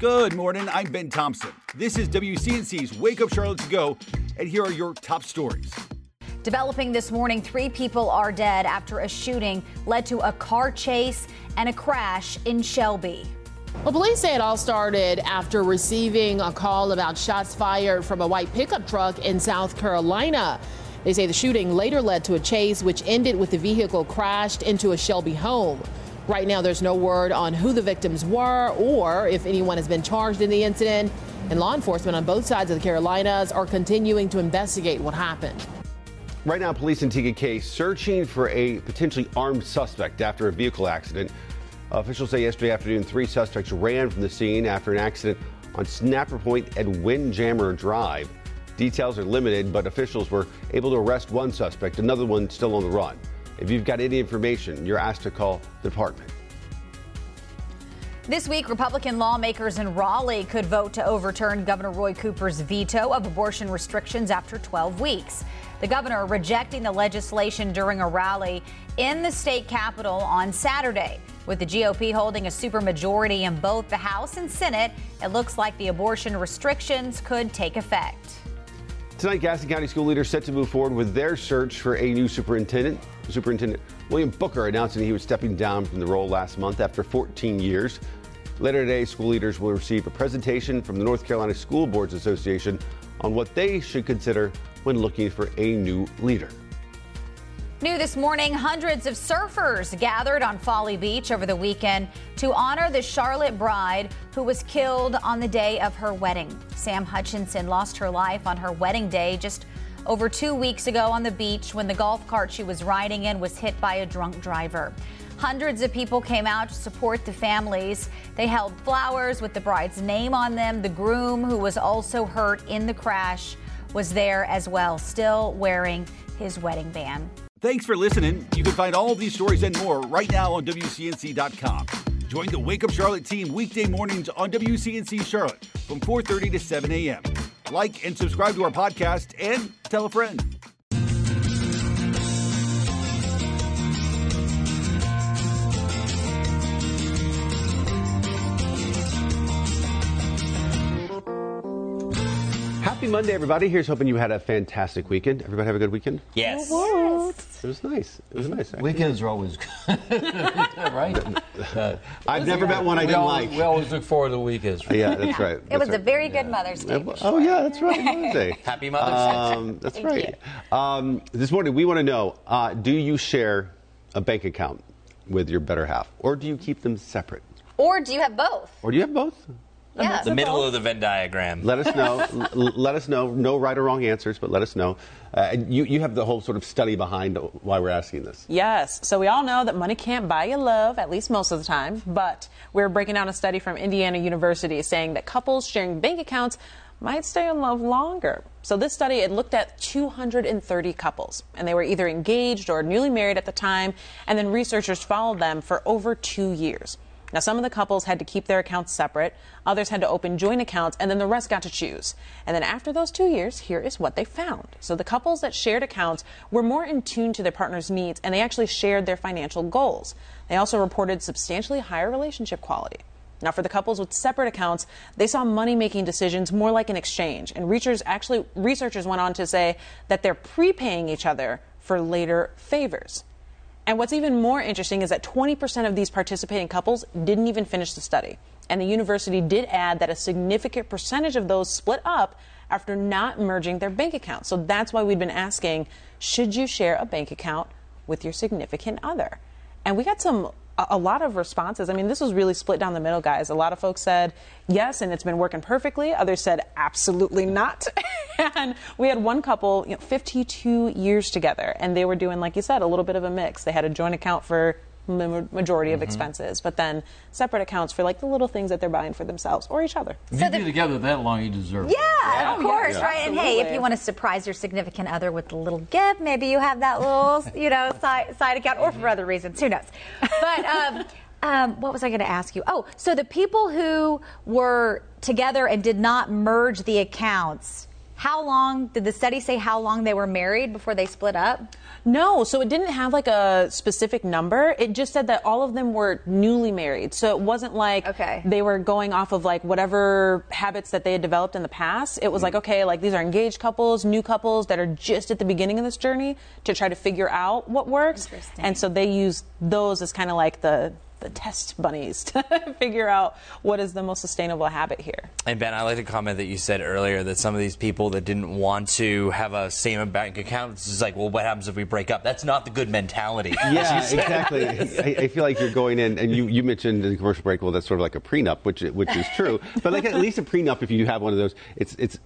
Good morning. I'm Ben Thompson. This is WCNC's Wake Up Charlotte to Go, and here are your top stories. Developing this morning, three people are dead after a shooting led to a car chase and a crash in Shelby. Well, police say it all started after receiving a call about shots fired from a white pickup truck in South Carolina. They say the shooting later led to a chase, which ended with the vehicle crashed into a Shelby home. Right now, there's no word on who the victims were or if anyone has been charged in the incident. And law enforcement on both sides of the Carolinas are continuing to investigate what happened. Right now, police in Tega Cay searching for a potentially armed suspect after a vehicle accident. Officials say yesterday afternoon, three suspects ran from the scene after an accident on Snapper Point at Windjammer Drive. Details are limited, but officials were able to arrest one suspect, another one still on the run. If you've got any information, you're asked to call the department. This week, Republican lawmakers in Raleigh could vote to overturn Governor Roy Cooper's veto of abortion restrictions after 12 weeks. The governor rejecting the legislation during a rally in the state capitol on Saturday. With the GOP holding a supermajority in both the House and Senate, it looks like the abortion restrictions could take effect. Tonight, Gaston County school leaders set to move forward with their search for a new superintendent. Superintendent William Booker announcing he was stepping down from the role last month after 14 years. Later today, school leaders will receive a presentation from the North Carolina School Boards Association on what they should consider when looking for a new leader. New this morning, hundreds of surfers gathered on Folly Beach over the weekend to honor the Charlotte bride who was killed on the day of her wedding. Sam Hutchinson lost her life on her wedding day just over two weeks ago on the beach when the golf cart she was riding in was hit by a drunk driver. Hundreds of people came out to support the families. They held flowers with the bride's name on them. The groom, who was also hurt in the crash, was there as well, still wearing his wedding band. Thanks for listening. You can find all of these stories and more right now on WCNC.com. Join the Wake Up Charlotte team weekday mornings on WCNC Charlotte from 4:30 to 7 a.m. Like and subscribe to our podcast and tell a friend. Happy Monday, everybody. Here's hoping you had a fantastic weekend. Everybody have a good weekend? Yes. It was nice. It was nice. actually. Weekends are always good, right? Uh, I've never met one I we didn't always, like. We always look forward to the weekends. Yeah, that's right. It That's was a very good Mother's Day. Oh yeah, that's right. Mother's Day. Happy Mother's Day. Um, that's right. Um, this morning we want to know: uh, Do you share a bank account with your better half, or do you keep them separate, Or do you have both? or do you have both? Yeah. The middle of the Venn diagram. Let us know. l- let us know. No right or wrong answers, but let us know. Uh, and you you have the whole sort of study behind why we're asking this. Yes. So we all know that money can't buy you love, at least most of the time. But we're breaking down a study from Indiana University saying that couples sharing bank accounts might stay in love longer. So this study it looked at 230 couples, and they were either engaged or newly married at the time, and then researchers followed them for over two years. Now, some of the couples had to keep their accounts separate, others had to open joint accounts, and then the rest got to choose. And then after those two years, here is what they found. So the couples that shared accounts were more in tune to their partner's needs, and they actually shared their financial goals. They also reported substantially higher relationship quality. Now, for the couples with separate accounts, they saw money making decisions more like an exchange. And researchers actually, researchers went on to say that they're prepaying each other for later favors. And what's even more interesting is that 20% of these participating couples didn't even finish the study. And the university did add that a significant percentage of those split up after not merging their bank accounts. So that's why we've been asking should you share a bank account with your significant other? And we got some a lot of responses. I mean, this was really split down the middle, guys. A lot of folks said yes, and it's been working perfectly. Others said absolutely not. and we had one couple, you know, 52 years together, and they were doing, like you said, a little bit of a mix. They had a joint account for majority of expenses, but then separate accounts for like the little things that they're buying for themselves or each other. If you've been together that long, you deserve it. Yeah, of course, yeah, right? And hey, if you want to surprise your significant other with a little gift, maybe you have that little, you know, side, side account, or for other reasons, who knows? But um, um, what was I going to ask you? Oh, so the people who were together and did not merge the accounts, how long did the study say how long they were married before they split up? No, so it didn't have like a specific number. It just said that all of them were newly married. So it wasn't like Okay. they were going off of like whatever habits that they had developed in the past. It was like, hmm. okay, like these are engaged couples, new couples that are just at the beginning of this journey to try to figure out what works. And so they use those as kind of like the the test bunnies to figure out what is the most sustainable habit here. And Ben, I like to comment that you said earlier that some of these people that didn't want to have a same bank account, it's like, well, what happens if we break up? That's not the good mentality. Yeah, exactly. I, I feel like you're going in, and you, you mentioned in the commercial break, well, that's sort of like a prenup, which which is true. But like at least a prenup, if you have one of those, it's it's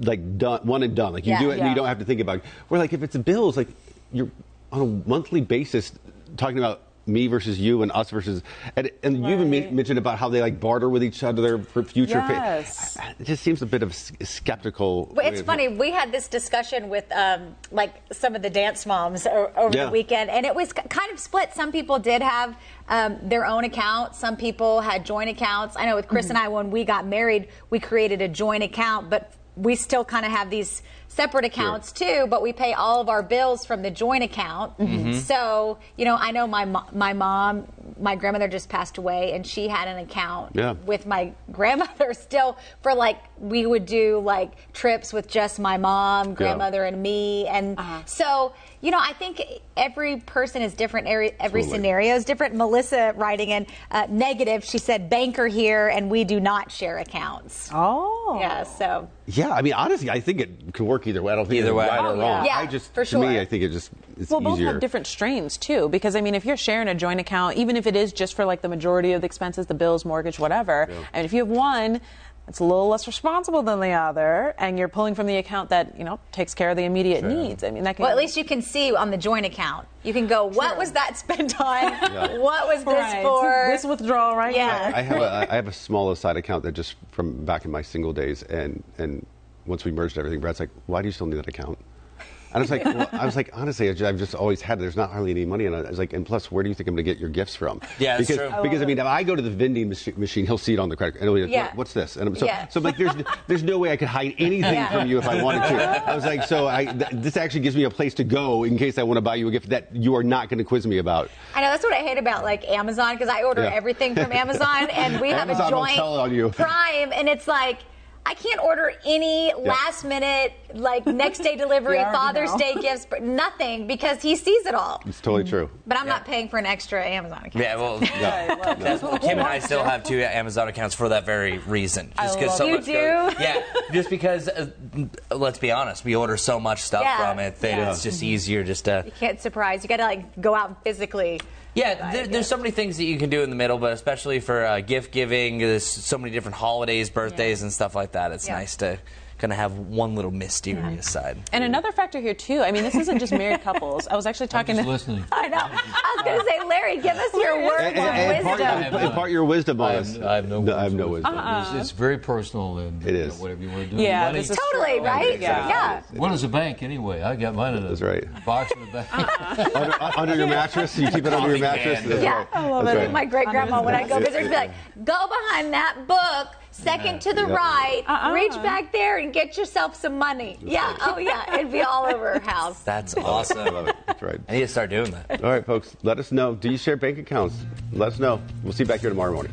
like done, one and done. Like you Yeah. do it, and you don't have to think about. it. Where like if it's bills, like you're on a monthly basis talking about. Me versus you and us versus, and, and you even Right. mentioned about how they like barter with each other for future. Yes. It just seems a bit of skeptical. Way it's funny. We had this discussion with um, like some of the dance moms over Yeah. the weekend, and it was kind of split. Some people did have um, their own account. Some people had joint accounts. I know with Chris and I, when we got married, we created a joint account, but we still kind of have these separate accounts too. But we pay all of our bills from the joint account. Mm-hmm. Mm-hmm. So you know, I know my my mom, my grandmother just passed away, and she had an account Yeah. with my grandmother still for like we would do like trips with just my mom, grandmother, and me, and uh-huh. so you know I think every person is different. Every, every Totally. scenario is different. Melissa writing in uh, negative, she said banker here, and we do not share accounts. Oh. Yeah, so Yeah, I mean, honestly, I think it could work either way. I don't think Either way. right Oh, or yeah. wrong. Yeah, I just, for to me. I think it just it's Well, both have different strains too, because I mean, if you're sharing a joint account, even if it is just for like the majority of the expenses, the bills, mortgage, whatever, and if you have one It's a little less responsible than the other, and you're pulling from the account that you know takes care of the immediate needs, I mean, that can. well at least you can see on the joint account. You can go, what True. was that spent on? What was this Right. for? This withdrawal right Yeah. here. I have a, I have a small aside account that just from back in my single days, and and once we merged everything, Brad's like, "Why do you still need that account?" And I was like, well, I was like, honestly, I ju- I've just always had. it. There's not hardly any money in it. I was like, and plus, where do you think I'm going to get your gifts from? Yeah, that's because, true. I Because I mean, if I go to the vending machine, he'll see it on the credit, card, and he'll be like, Yeah. "What's this?" And I'm, so, Yeah. so I'm like, there's there's no way I could hide anything Yeah. from you if I wanted to. I was like, so I, th- this actually gives me a place to go in case I want to buy you a gift that you are not going to quiz me about. I know that's what I hate about like Amazon because I order Yeah. everything from Amazon and we have a Amazon will joint on you. Prime and it's like I can't order any last minute like next day delivery, You Father's know. Day gifts, but nothing because he sees it all. It's totally true. But I'm not paying for an extra Amazon account. Yeah, well, Yeah. that's- Kim and I still have two Amazon accounts for that very reason. Just because so. You much goes- do? yeah, just because. Uh, let's be honest, we order so much stuff Yeah. from it that Yeah. it's just easier just to. You can't surprise. You got to like go out and physically. Yeah, there, there's so many things that you can do in the middle, but especially for uh, gift giving, there's so many different holidays, birthdays, and stuff like that. It's Yeah. nice to kind of have one little mysterious side. And another factor here too. I mean, this isn't just married couples. I was actually talking Just to. listening. I know. I was going to say, Larry, give us your words And, of and, and part, wisdom. impart your wisdom on I us. I have no, I have no wisdom. Uh-uh. It's, it's very personal and It you know, whatever you want to do. Yeah, Money- this is Totally, true. right? Yeah. yeah. What is a bank anyway? I got mine in a That's right. box in the bank. under, under your mattress? You keep it under your mattress? Yeah, right. I love That's it. right. My great grandma, when I go visit, she'd be like, "Go behind that book, second to the Yeah. right, Uh-uh. reach back there and get yourself some money." Yeah, oh yeah, it'd be all over her house. That's I awesome. love it. That's right. I need to start doing that. All right, folks, let us know. Do you share bank accounts? Let us know. We'll see you back here tomorrow morning.